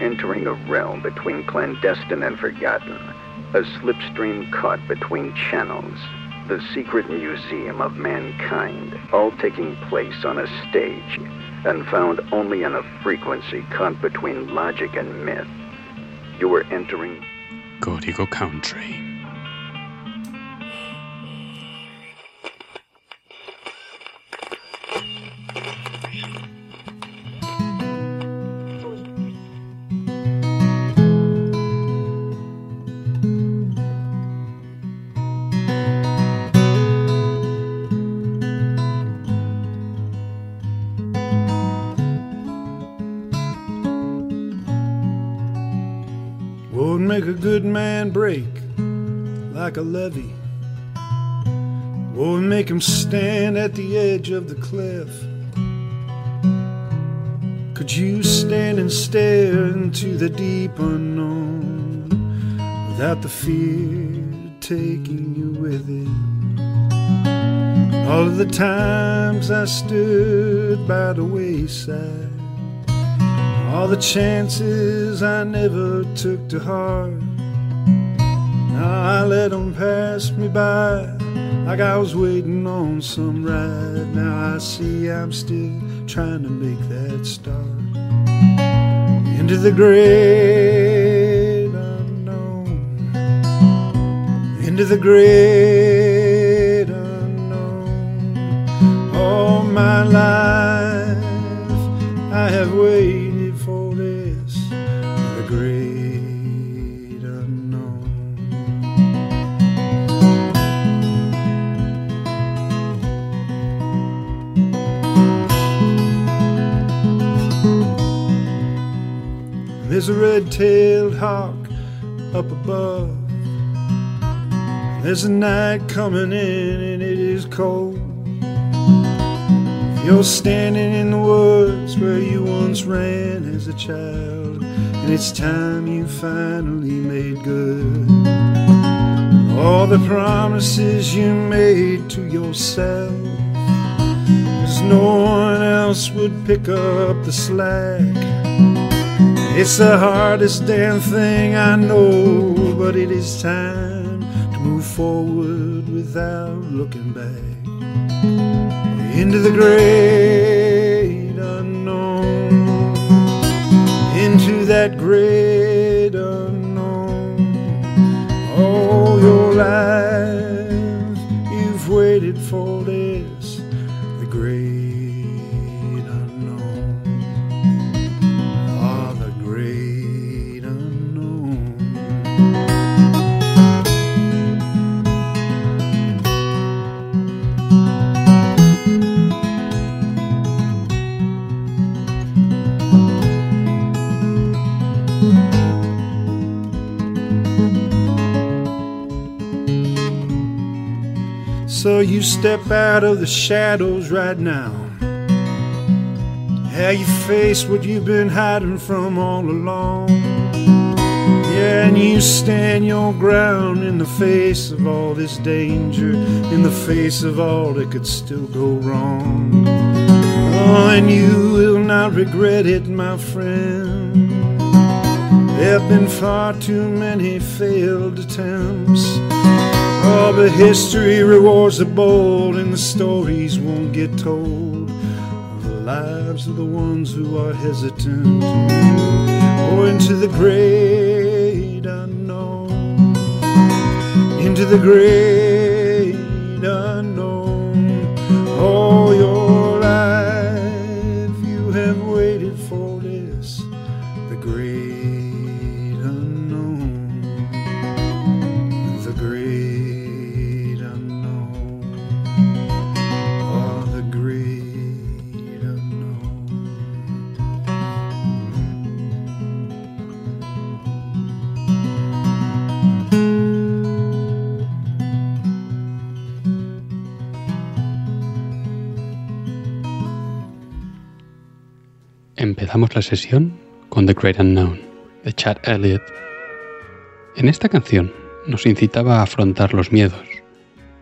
Entering a realm between clandestine and forgotten, a slipstream caught between channels, the secret museum of mankind, all taking place on a stage and found only in a frequency caught between logic and myth. You were entering Código Country. Like a levee. Won't make him stand at the edge of the cliff. Could you stand and stare into the deep unknown without the fear taking you with it? All of the times I stood by the wayside. All the chances I never took to heart. I let them pass me by like I was waiting on some ride. Now I see I'm still trying to make that start into the great unknown, into the great unknown. All my life I have waited a red-tailed hawk up above. There's a night coming in and it is cold. You're standing in the woods where you once ran as a child, and it's time you finally made good. All the promises you made to yourself, yourself, 'cause no one else would pick up the slack. It's the hardest damn thing I know, but it is time to move forward without looking back into the great unknown, into that great unknown. All your life So you step out of the shadows right now. Yeah, you face what you've been hiding from all along. Yeah, and you stand your ground in the face of all this danger, in the face of all that could still go wrong. Oh, and you will not regret it, my friend. There have been far too many failed attempts. Oh, but history rewards the bold, and the stories won't get told of the lives of the ones who are hesitant. Or into the great unknown, into the great unknown. All your Empezamos la sesión con The Great Unknown, de Chad Elliott. En esta canción nos incitaba a afrontar los miedos,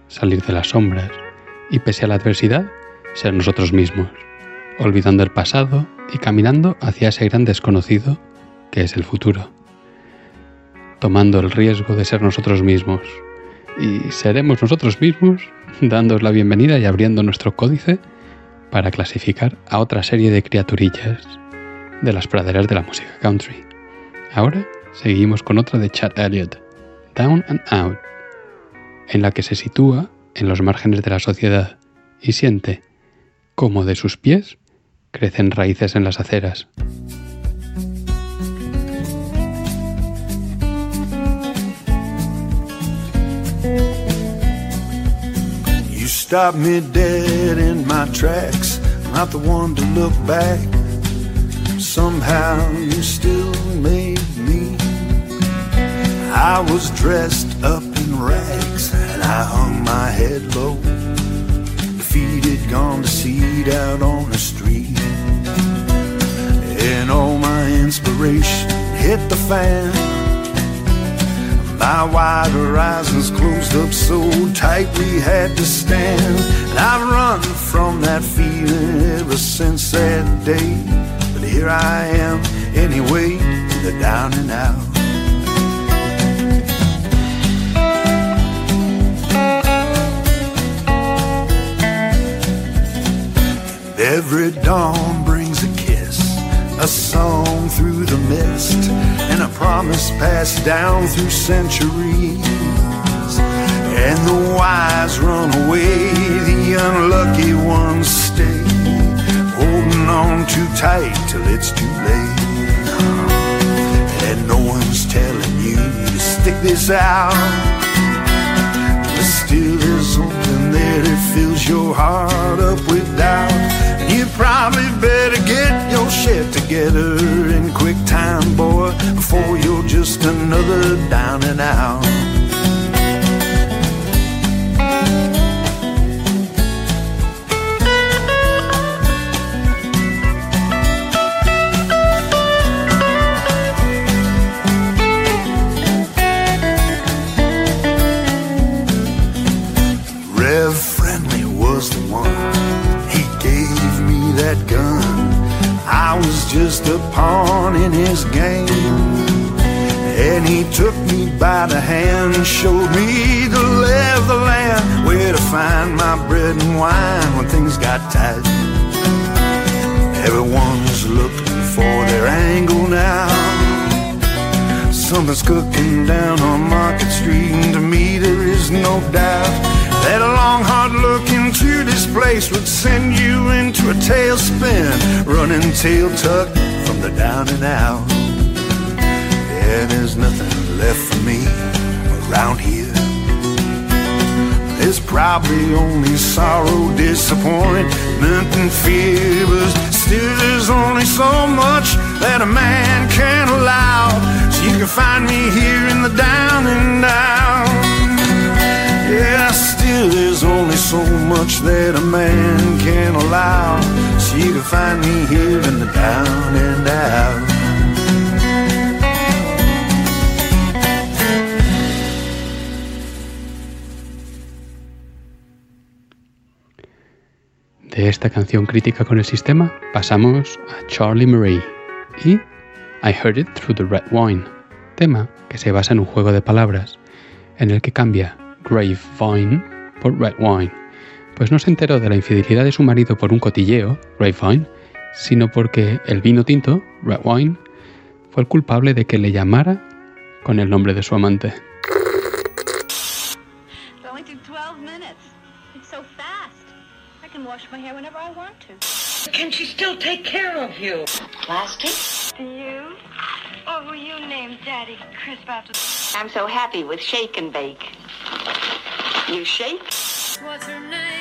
salir de las sombras y, pese a la adversidad, ser nosotros mismos, olvidando el pasado y caminando hacia ese gran desconocido que es el futuro, tomando el riesgo de ser nosotros mismos. Y seremos nosotros mismos dándos la bienvenida y abriendo nuestro códice para clasificar a otra serie de criaturillas de las praderas de la música country. Ahora seguimos con otra de Chad Elliott, Down and Out, en la que se sitúa en los márgenes de la sociedad y siente cómo de sus pies crecen raíces en las aceras. Somehow you still made me. I was dressed up in rags and I hung my head low. Defeated, gone to seed out on the street. And all my inspiration hit the fan. My wide horizons closed up so tight we had to stand. And I've run from that feeling ever since that day. Here I am anyway, to the down and out. Every dawn brings a kiss, a song through the mist, and a promise passed down through centuries. And the wise run away, the unlucky ones on too tight till it's too late. And no one's telling you to stick this out. But still there's something there that fills your heart up with doubt. And you probably better get your shit together in quick time, boy, before you're just another down and out. Just a pawn in his game. And he took me by the hand showed me the lay of the land, where to find my bread and wine when things got tight. Everyone's looking for their angle now. Something's cooking down on Market Street, and to me there is no doubt that a long, hard look into this place would send you into a tailspin, running tail tuck from the down and out. Yeah, there's nothing left for me around here. There's probably only sorrow, disappointment, and fear, but still there's only so much that a man can allow. So you can find me here in the down and out. Yeah, still there's only so much that a man can allow. Me here in the down and. De esta canción crítica con el sistema pasamos a Charlie Murray y I Heard It Through the Red Wine, tema que se basa en un juego de palabras en el que cambia Grave Vine por Red Wine, pues no se enteró de la infidelidad de su marido por un cotilleo, Grapevine, sino porque el vino tinto, Red Wine, fue el culpable de que le llamara con el nombre de su amante. It only took 12 minutes. It's so fast. I can wash my hair whenever I want to. Can she still take care of you? Plastic? You? Or were you named Daddy Crisp after I'm so happy with shake and bake. You shake? What's her name?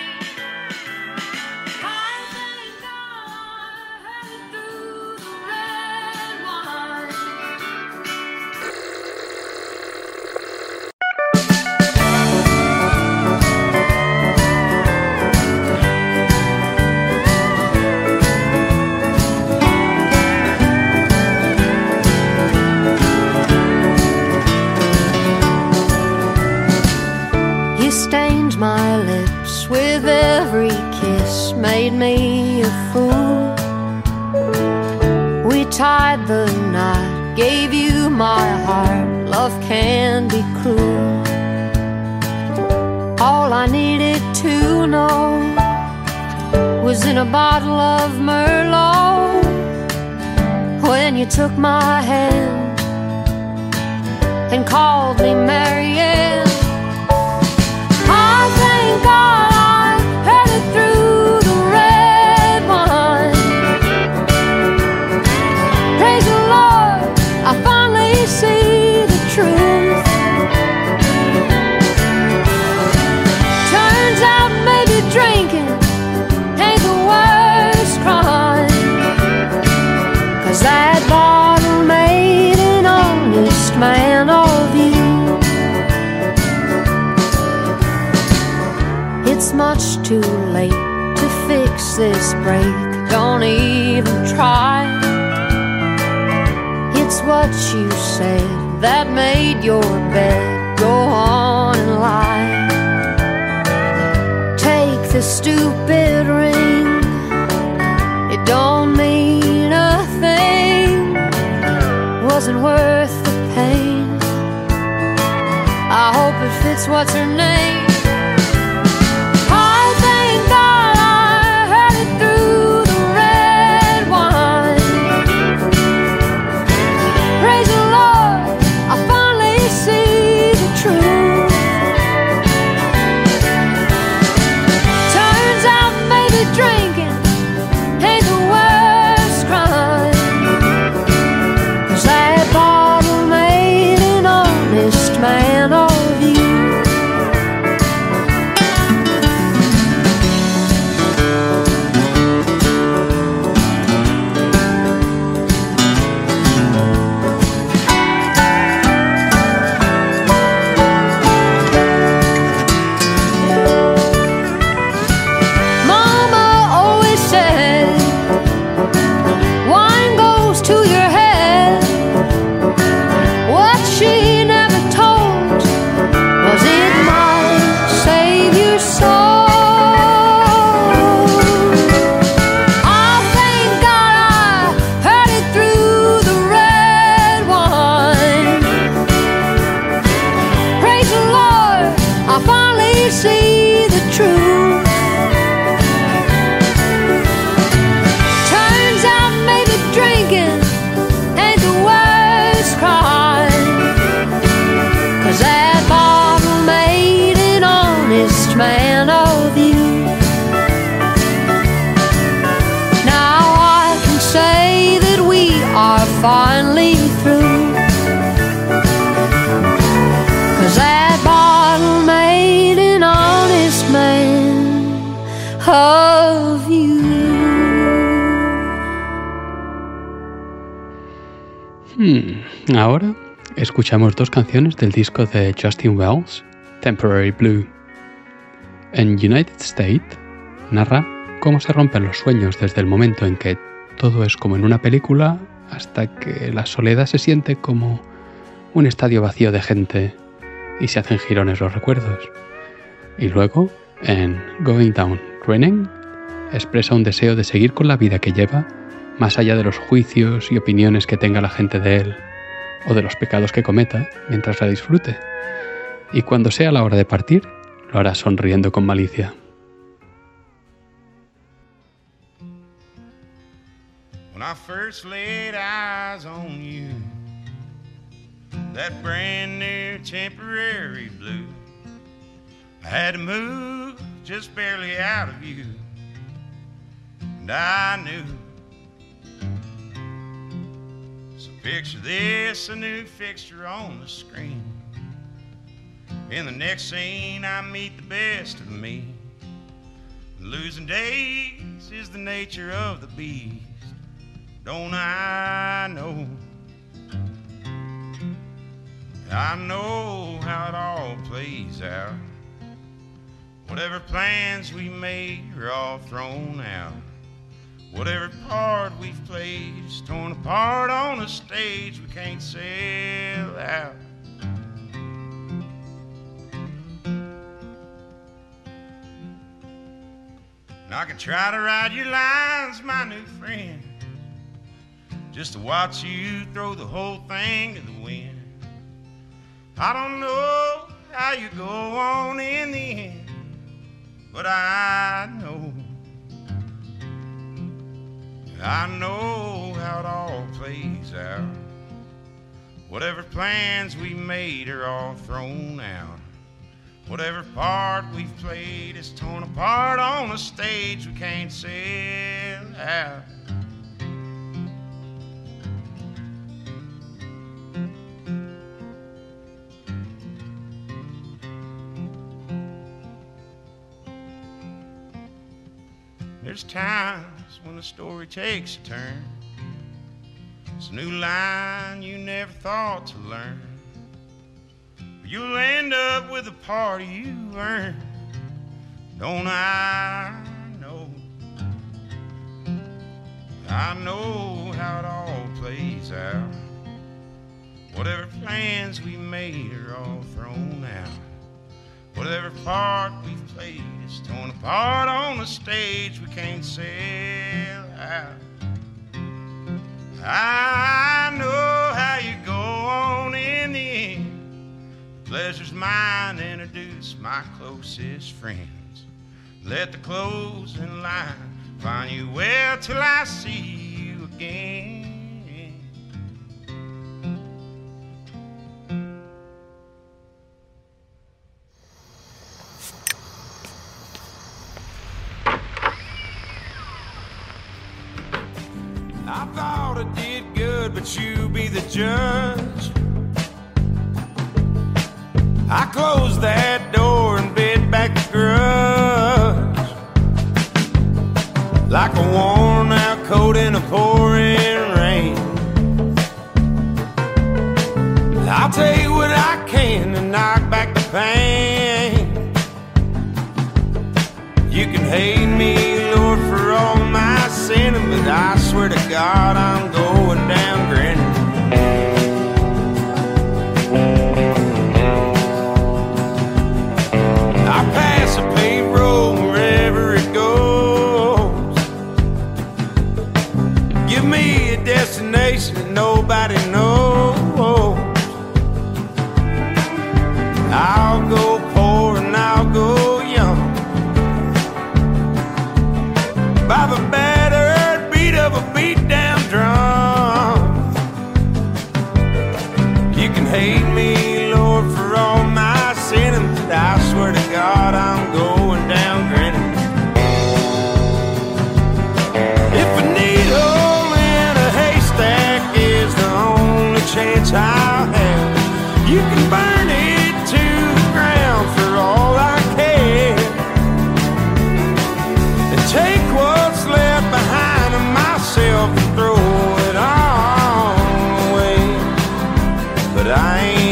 Fool. We tied the knot gave you my heart. Love can be cruel. All I needed to know was in a bottle of Merlot when you took my hand and called me Marianne. Break. Don't even try. It's what you said that made your bed. Go on and lie. Take the stupid ring. It don't mean a thing. Wasn't worth the pain. I hope it fits what's her name. Escuchamos dos canciones del disco de Justin Wells, Temporary Blue. En United State narra cómo se rompen los sueños desde el momento en que todo es como en una película hasta que la soledad se siente como un estadio vacío de gente y se hacen girones los recuerdos. Y luego, en Going Down Running, expresa un deseo de seguir con la vida que lleva más allá de los juicios y opiniones que tenga la gente de él o de los pecados que cometa mientras la disfrute. Y cuando sea la hora de partir, lo hará sonriendo con malicia. When I first laid eyes on you, that brand new temporary blue, I had to move just barely out of you, and I knew. Picture this a new fixture on the screen. In the next scene, I meet the best of me. Losing days is the nature of the beast. Don't I know? I know how it all plays out. Whatever plans we made are all thrown out. Whatever part we've played is torn apart on a stage we can't sell out. And I can try to ride your lines, my new friend. just to watch you throw the whole thing to the wind. I don't know how you go on in the end, but I know. I know how it all plays out. Whatever plans we made are all thrown out. Whatever part we've played is torn apart on a stage we can't sell out. There's when the story takes a turn. It's a new line you never thought to learn. You'll end up with a part you earned. Don't I know? I know how it all plays out. Whatever plans we made are all thrown out. Whatever part we've played is torn apart on the stage we can't sell out. I know how you go on in the end. Pleasure's mine introduce my closest friends. Let the closing line find you well till I see you again. I ain't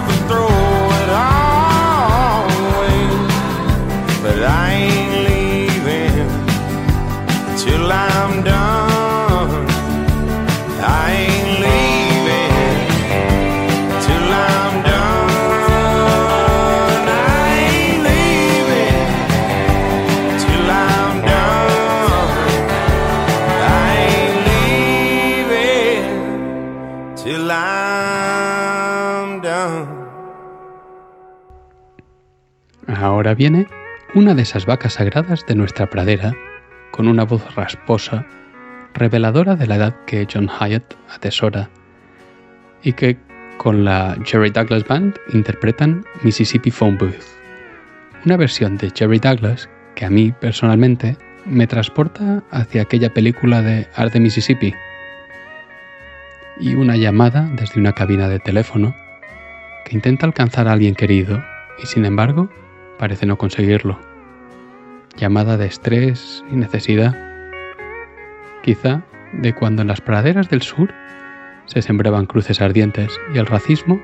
open throat. Ahora viene una de esas vacas sagradas de nuestra pradera, con una voz rasposa, reveladora de la edad que John Hyatt atesora, y que con la Jerry Douglas Band interpretan Mississippi Phone Booth, una versión de Jerry Douglas que a mí personalmente me transporta hacia aquella película de Art de Mississippi y una llamada desde una cabina de teléfono que intenta alcanzar a alguien querido y sin embargo parece no conseguirlo. Llamada de estrés y necesidad. Quizá de cuando en las praderas del sur se sembraban cruces ardientes y el racismo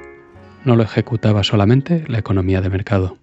no lo ejecutaba solamente la economía de mercado.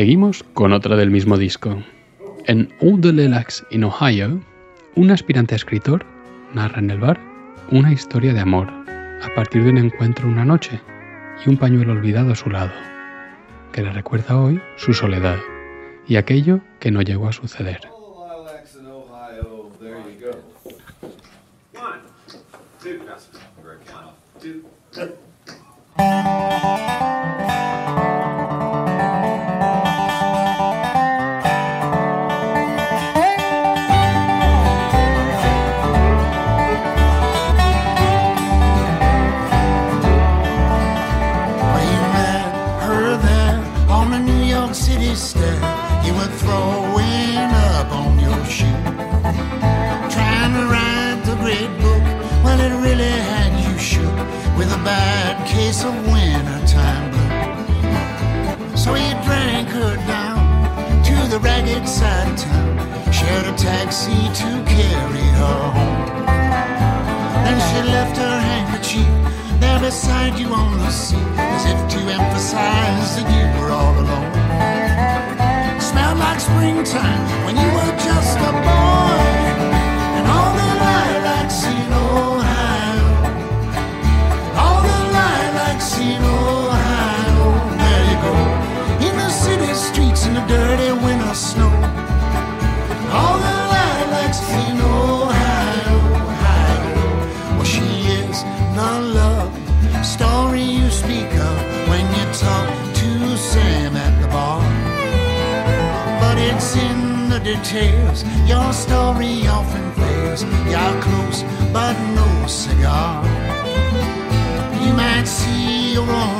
Seguimos con otra del mismo disco. En Old in Ohio, un aspirante escritor narra en el bar una historia de amor a partir de un encuentro una noche y un pañuelo olvidado a su lado, que le recuerda hoy su soledad y aquello que no llegó a suceder. The ragged side town. Shared a taxi to carry her home. Then she left her handkerchief there beside you on the seat, as if to emphasize that you were all alone. Smelled like springtime when you were just a boy, and all the lilacs in Ohio, all the lilacs in. In the dirty winter snow. All the lilacs in Ohio, Ohio. Well, she is the love story you speak of when you talk to Sam at the bar. But it's in the details your story often fails. You're close, but no cigar. You might see your own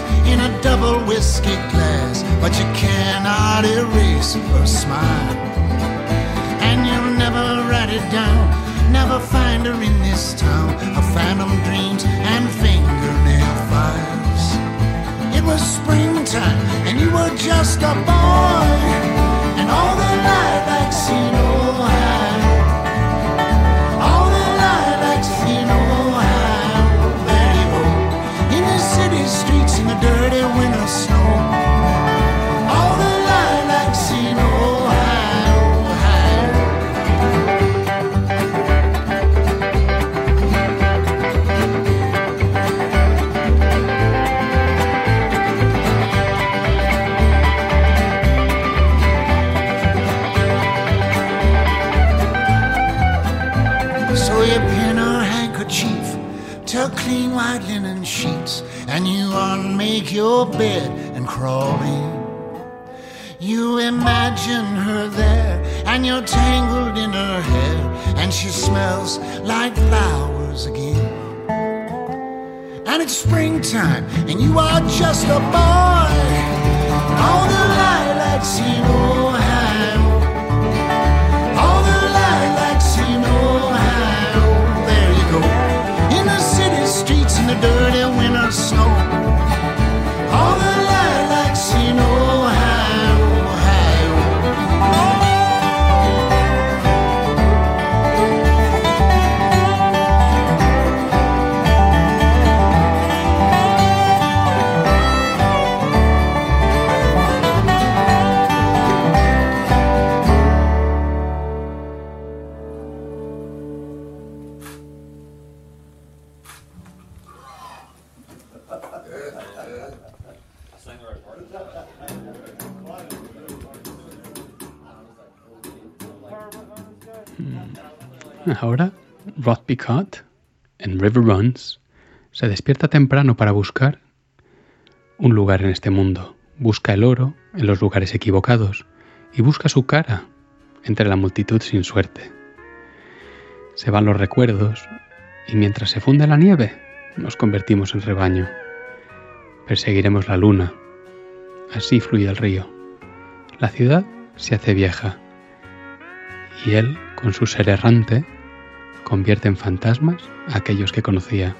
ass in a double whiskey glass, but you cannot erase her smile and you'll never write it down. Never find her in this town of phantom dreams and fingernail files. It was springtime, and you were just a boy, and all the lilacs in dirty your bed and crawl in. You imagine her there, and you're tangled in her hair, and she smells like flowers again. And it's springtime, and you are just a boy. All the lilacs in Ohio. All the lilacs in Ohio. There you go. In the city streets in the dirty winter snow. Ahora, Rod en River Runs, se despierta temprano para buscar un lugar en este mundo. Busca el oro en los lugares equivocados y busca su cara entre la multitud sin suerte. Se van los recuerdos y mientras se funde la nieve nos convertimos en rebaño. Perseguiremos la luna. Así fluye el río. La ciudad se hace vieja y él, con su ser errante, convierte en fantasmas a aquellos que conocía,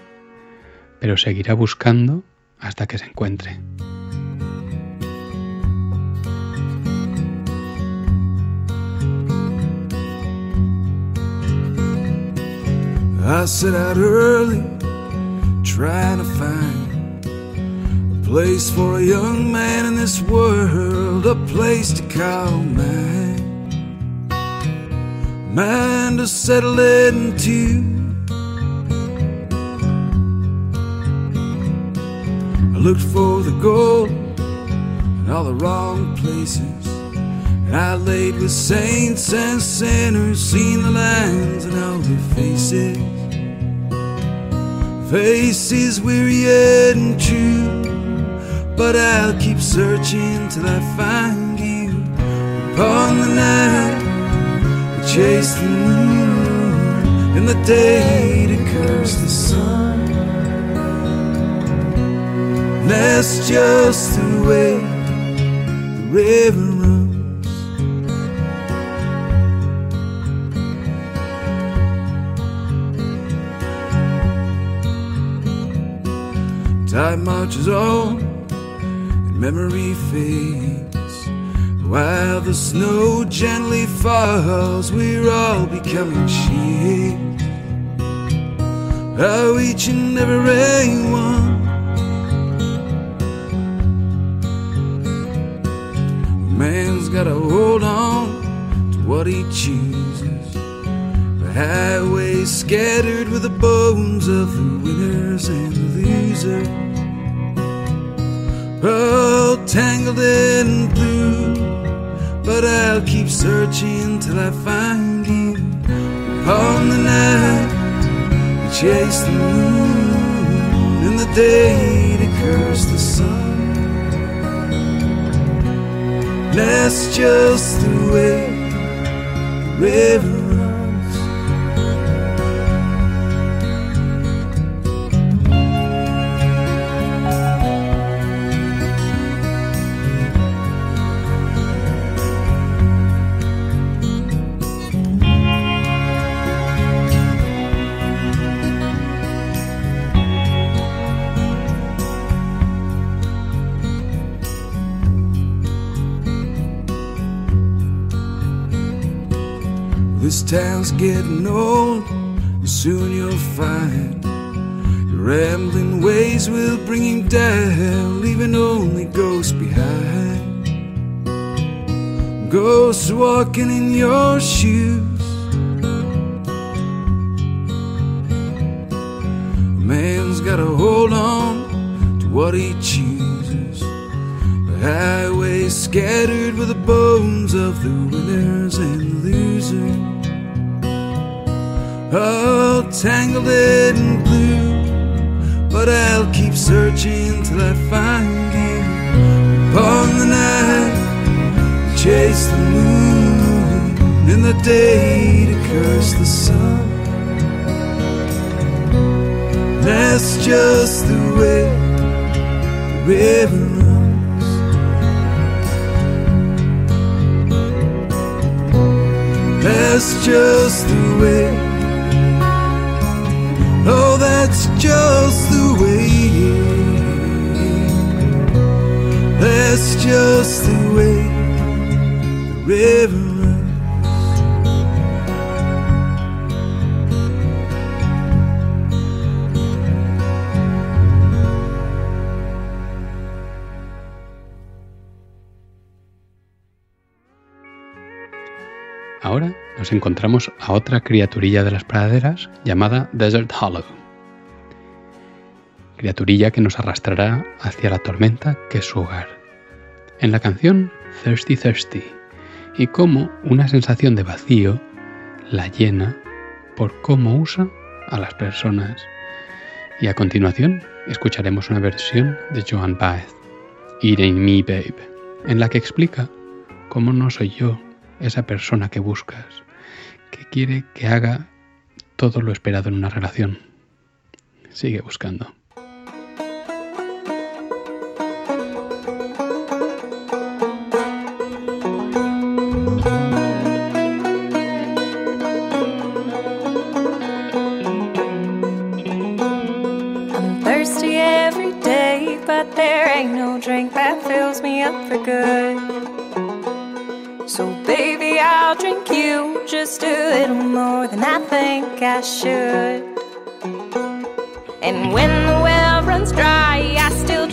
pero seguirá buscando hasta que se encuentre. I set out early, trying to find a place for a young man in this world, a place to call mine, mine to settle into. I looked for the gold in all the wrong places. And I laid with saints and sinners, seen the lines and all their faces. Faces weary and true, but I'll keep searching till I find you. Upon the night, chase the moon, in the day to curse the sun. That's just the way the river runs. Time marches on and memory fades. While the snow gently falls, we're all becoming shades. Oh, each and every one. Man's gotta hold on to what he chooses. The highway scattered with the bones of the winners and the losers. All tangled in blue, but I'll keep searching till I find you. On the night, we chase the moon, in the day to curse the sun. That's just the way the river town's getting old, and soon you'll find your rambling ways will bring him down, leaving only ghosts behind. Ghosts walking in your shoes. A man's gotta hold on to what he chooses. The highway scattered with the bones of the winners and losers. All tangled in blue, but I'll keep searching till I find you. Upon the night, chase the moon, in the day to curse the sun. That's just the way the river runs. That's just the way. That's just the way. That's just the way the river runs. Ahora nos encontramos a otra criaturilla de las praderas llamada Desert Hollow. Criaturilla que nos arrastrará hacia la tormenta que es su hogar. En la canción Thirsty Thirsty, y cómo una sensación de vacío la llena por cómo usa a las personas. Y a continuación escucharemos una versión de Joan Baez, Ain't Me Babe, en la que explica cómo no soy yo esa persona que buscas, que quiere que haga todo lo esperado en una relación. Sigue buscando. Just a little more than I think I should. And when the well runs dry, I still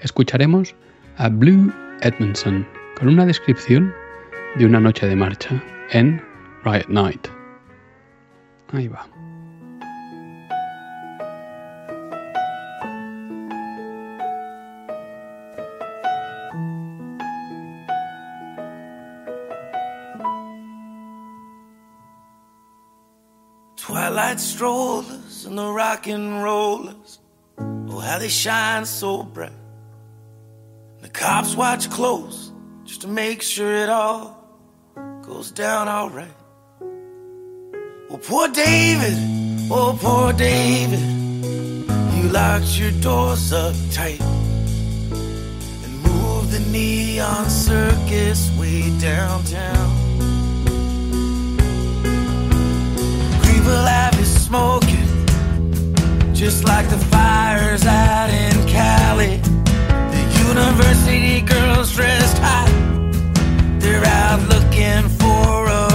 Escucharemos a Blue Edmondson con una descripción de una noche de marcha en Riot Night. Ahí va. Twilight the. How they shine so bright. The cops watch close just to make sure it all goes down alright. Oh, poor David, oh, poor David. You locked your doors up tight and moved the neon circus way downtown. Greenville Ave is smoking, just like the fires out in Cali. The university girls dressed hot, they're out looking for a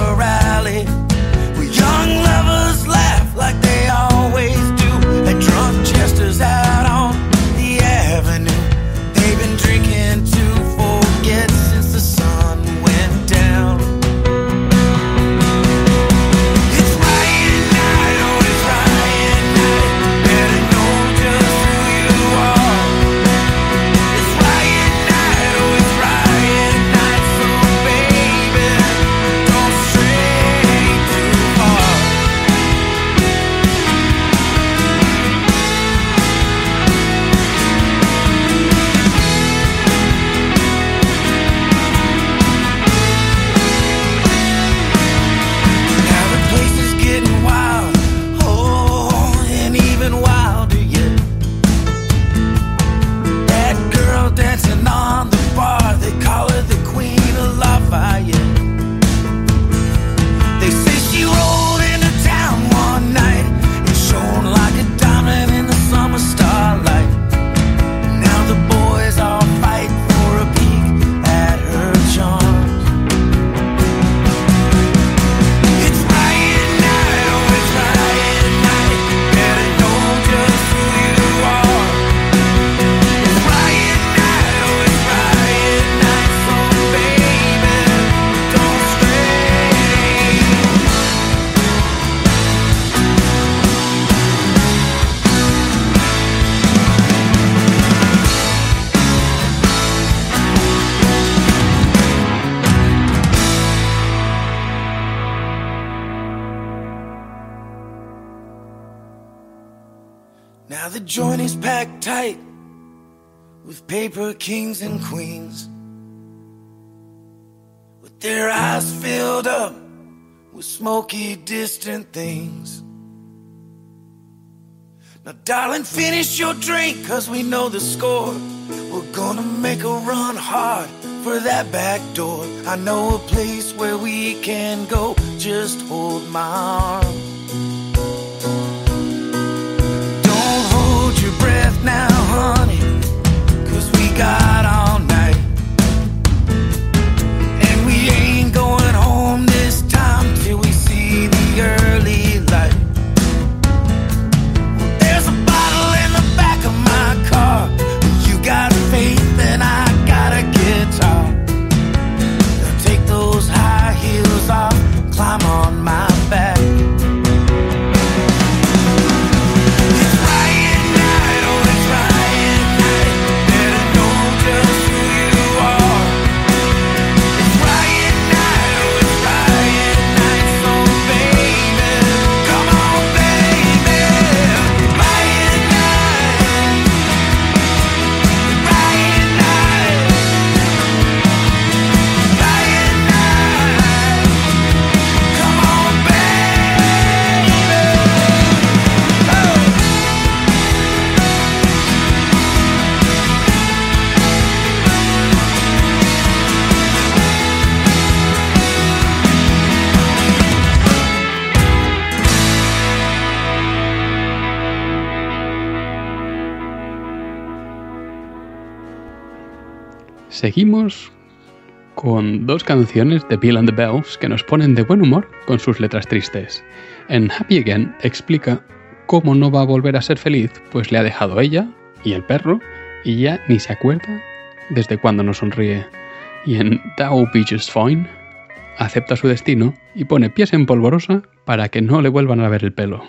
kings and queens, with their eyes filled up with smoky, distant things. Now, darling, finish your drink, cause we know the score. We're gonna make a run hard for that back door. I know a place where we can go. Just hold my arm. Don't hold your breath now, honey, got all Seguimos con dos canciones de Bill and the Bells que nos ponen de buen humor con sus letras tristes. En Happy Again explica cómo no va a volver a ser feliz, pues le ha dejado ella y el perro y ya ni se acuerda desde cuando no sonríe. Y en Thou Beaches Fine acepta su destino y pone pies en polvorosa para que no le vuelvan a ver el pelo.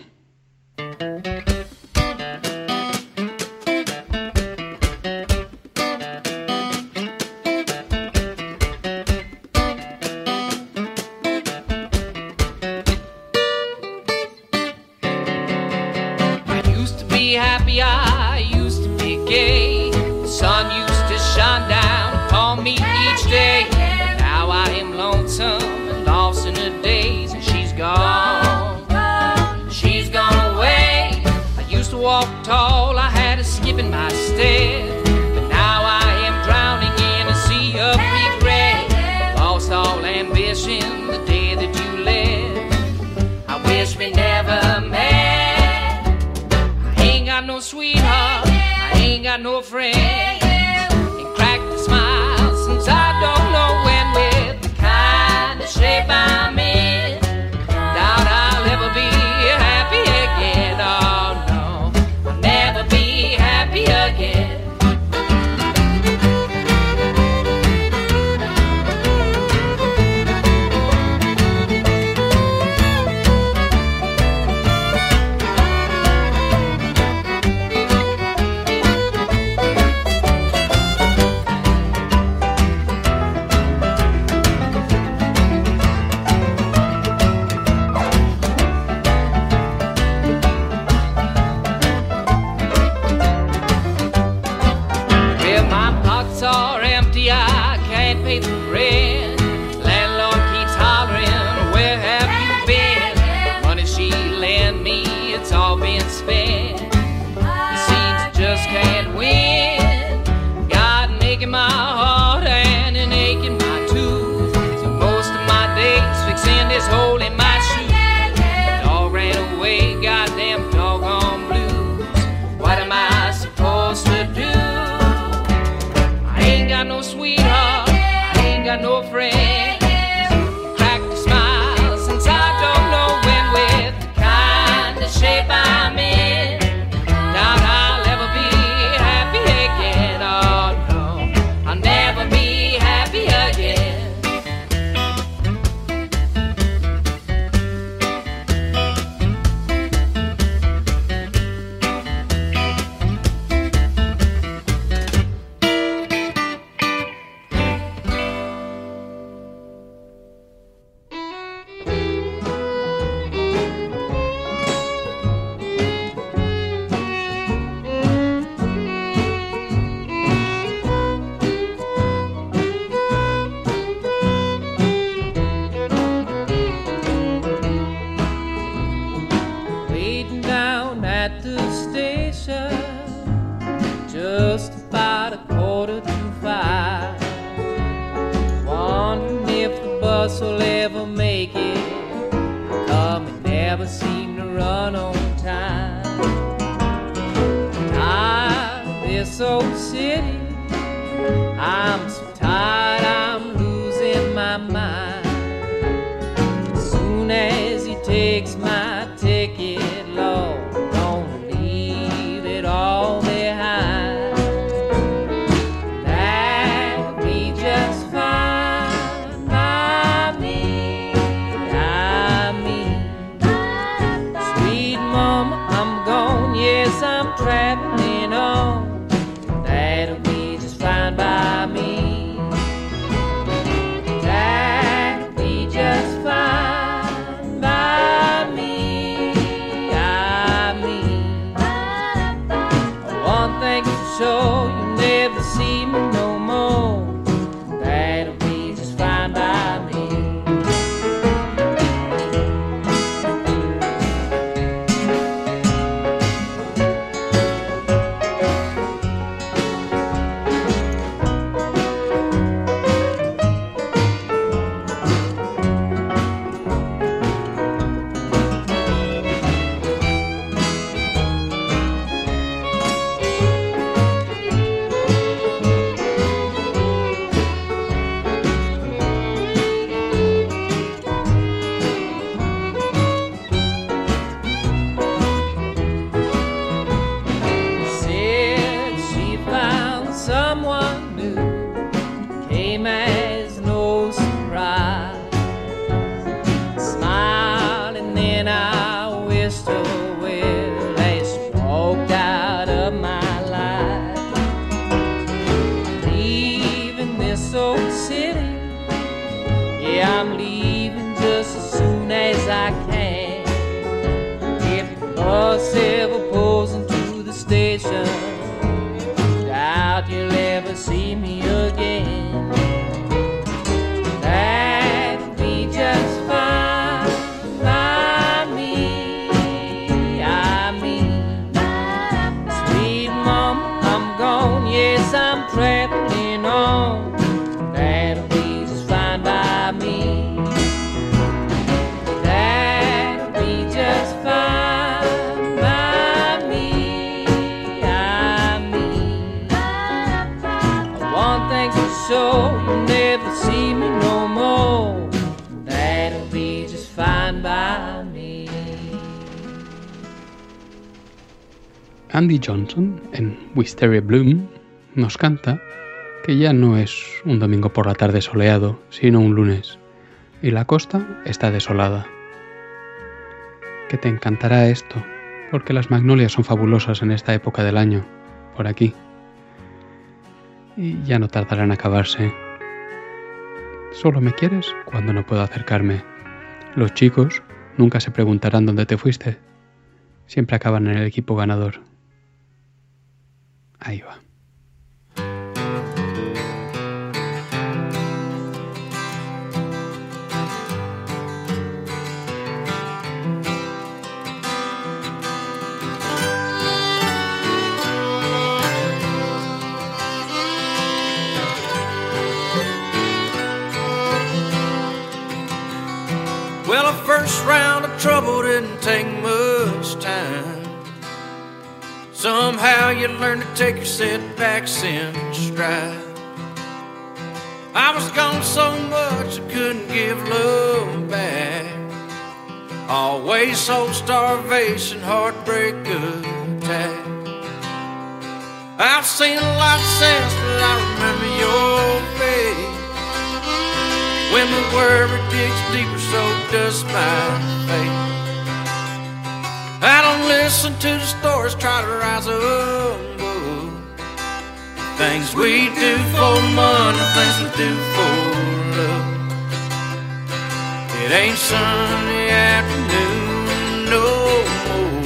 walk tall, I had a skip in my step. But now I am drowning in a sea of regret. Lost all ambition the day that you left. I wish we never met. I ain't got no sweetheart, I ain't got no friend. Wisteria Bloom, nos canta que ya no es un domingo por la tarde soleado, sino un lunes, y la costa está desolada. Que te encantará esto, porque las magnolias son fabulosas en esta época del año, por aquí. Y ya no tardarán en acabarse. Solo me quieres cuando no puedo acercarme. Los chicos nunca se preguntarán dónde te fuiste. Siempre acaban en el equipo ganador. Ahí va. Well, the first round of trouble didn't take much time. Somehow you learn to take your setbacks in stride. I was gone so much I couldn't give love back. Always hope, starvation, heartbreak, attack. I've seen a lot since, but I remember your face. When the worry digs deeper, so does my faith. I don't listen to the stories, try to rise above. Things we do for money, things we do for love. It ain't Sunday afternoon no more.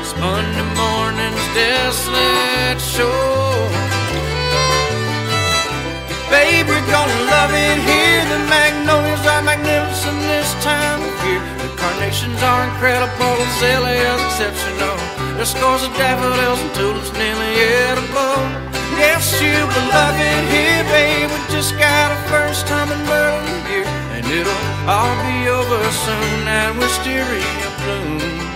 It's Monday morning's desolate shore. We're gonna love it here. The magnolias are magnificent this time of year. The carnations are incredible, azaleas exceptional. There's scores of daffodils and tulips nearly edible. Yes, you will love it here, babe. We just got our first time in Berlin beer, and it'll all be over soon. And wisteria bloom.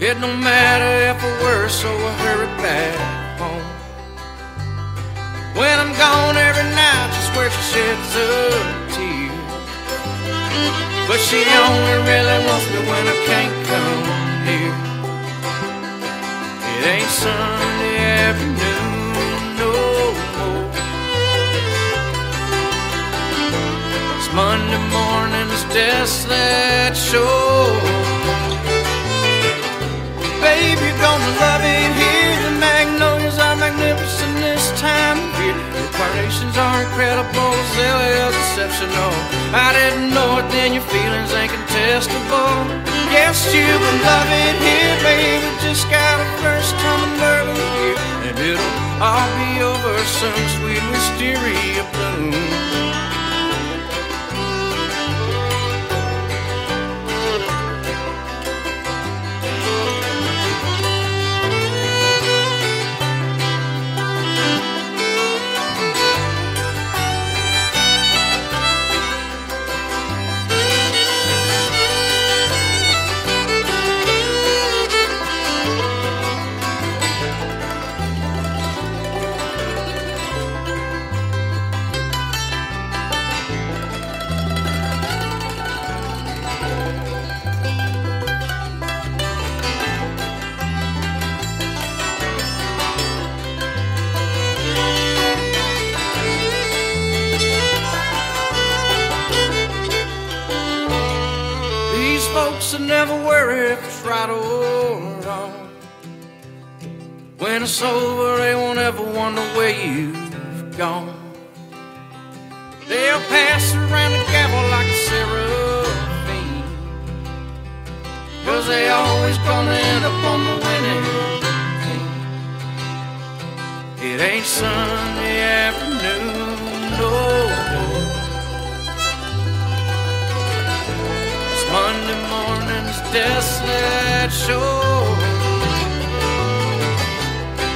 It don't matter if I were, so I hurry back home. When I'm gone every night, she swears she sheds a tear. But she only really wants me when I can't come here. It ain't Sunday afternoon no more. It's Monday morning's desolate shore. Exceptional. I didn't know it then, your feelings ain't contestable. Yes, you will love it here, baby. Just got a first in Berlin here, and it'll all be over soon. Sweet wisteria bloom. Right or wrong. When it's over, they won't ever wonder where you've gone. They'll pass around the gavel like a seraphim. Cause they always gonna end up on the winning team. It ain't Sunday afternoon, no. Monday morning's desolate not sure.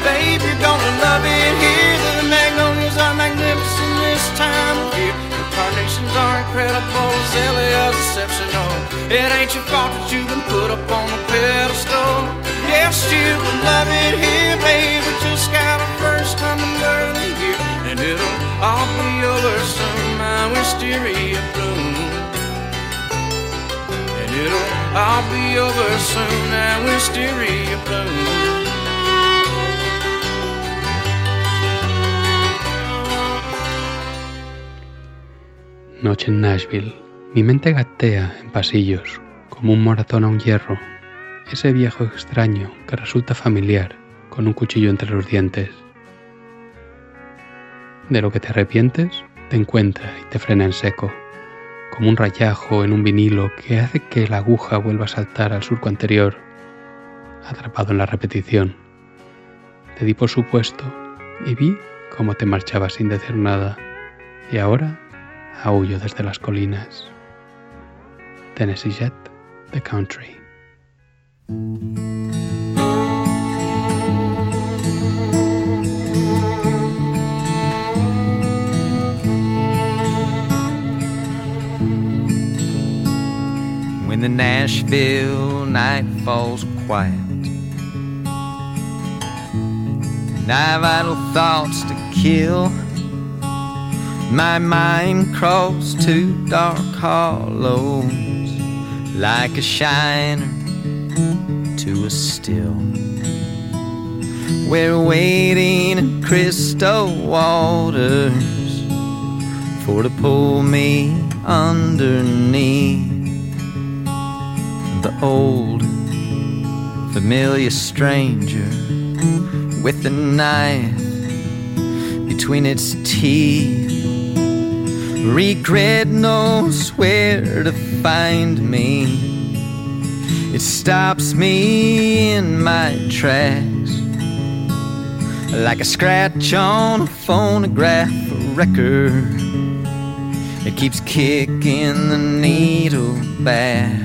Babe, you're gonna love it here. The magnolias are magnificent this time of year. The carnations are incredible, azaleas exceptional. It ain't your fault that you've been put up on a pedestal. Yes, you can love it here, babe. But just got a first time in early year, and it'll all be over from my wisteria bloom. And it'll all be over soon. Noche en Nashville. Mi mente gatea en pasillos, como un moratón a un hierro. Ese viejo extraño que resulta familiar, con un cuchillo entre los dientes. De lo que te arrepientes, te encuentra y te frena en seco, como un rayajo en un vinilo que hace que la aguja vuelva a saltar al surco anterior, atrapado en la repetición. Te di por supuesto y vi cómo te marchabas sin decir nada, y ahora aullo desde las colinas. Tennessee Jet, The Country. The Nashville night falls quiet, and I've idle thoughts to kill. My mind crawls to dark hollows like a shiner to a still. We're waiting in crystal waters for to pull me underneath the old familiar stranger with a knife between its teeth. Regret knows where to find me. It stops me in my tracks like a scratch on a phonograph record. It keeps kicking the needle back.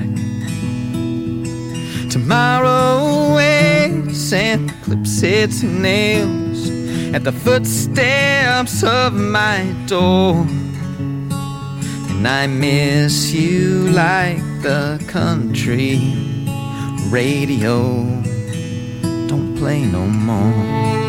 Tomorrow waits and clips its nails at the footsteps of my door. And I miss you like the country radio don't play no more.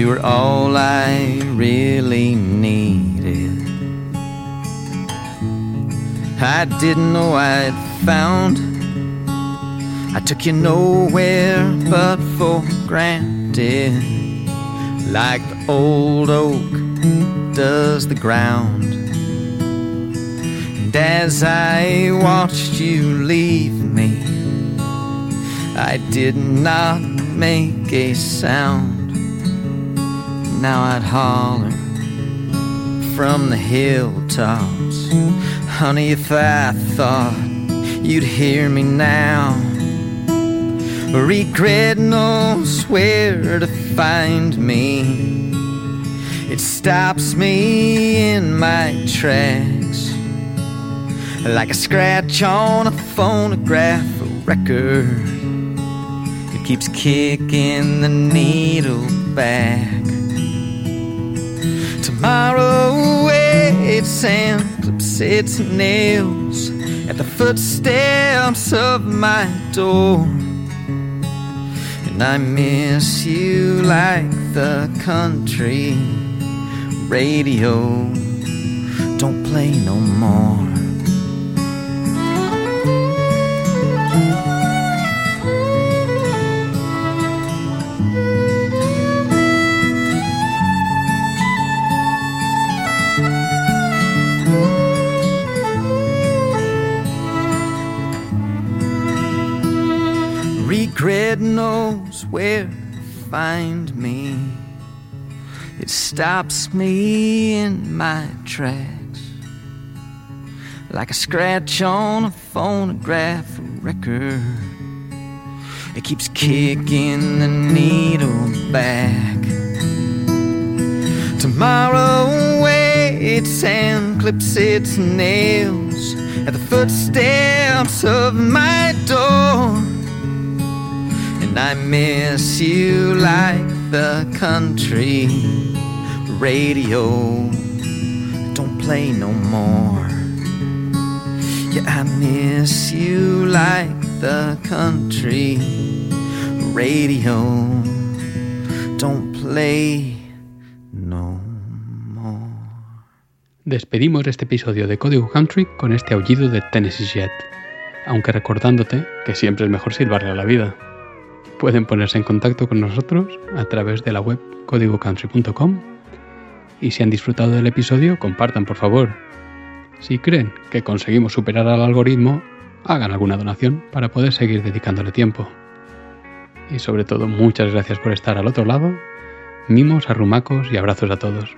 You were all I really needed. I didn't know I'd found. I took you nowhere but for granted, like the old oak does the ground. And as I watched you leave me, I did not make a sound. Now I'd holler from the hilltops, honey, if I thought you'd hear me now. Regret knows where to find me. It stops me in my tracks like a scratch on a phonograph record. It keeps kicking the needle back. Tomorrow waits and clips its nails at the footsteps of my door. And I miss you like the country radio don't play no more. Knows where to find me. It stops me in my tracks like a scratch on a phonograph record. It keeps kicking the needle back. Tomorrow waits its and clips its nails at the footsteps of my door. And I miss you like the country radio don't play no more. Yeah, I miss you like the country radio don't play no more. Despedimos este episodio de Código Country con este aullido de Tennessee Jet, aunque recordándote que siempre es mejor silbarle a la vida. Pueden ponerse en contacto con nosotros a través de la web códigocountry.com y si han disfrutado del episodio, compartan por favor. Si creen que conseguimos superar al algoritmo, hagan alguna donación para poder seguir dedicándole tiempo. Y sobre todo, muchas gracias por estar al otro lado. Mimos, arrumacos y abrazos a todos.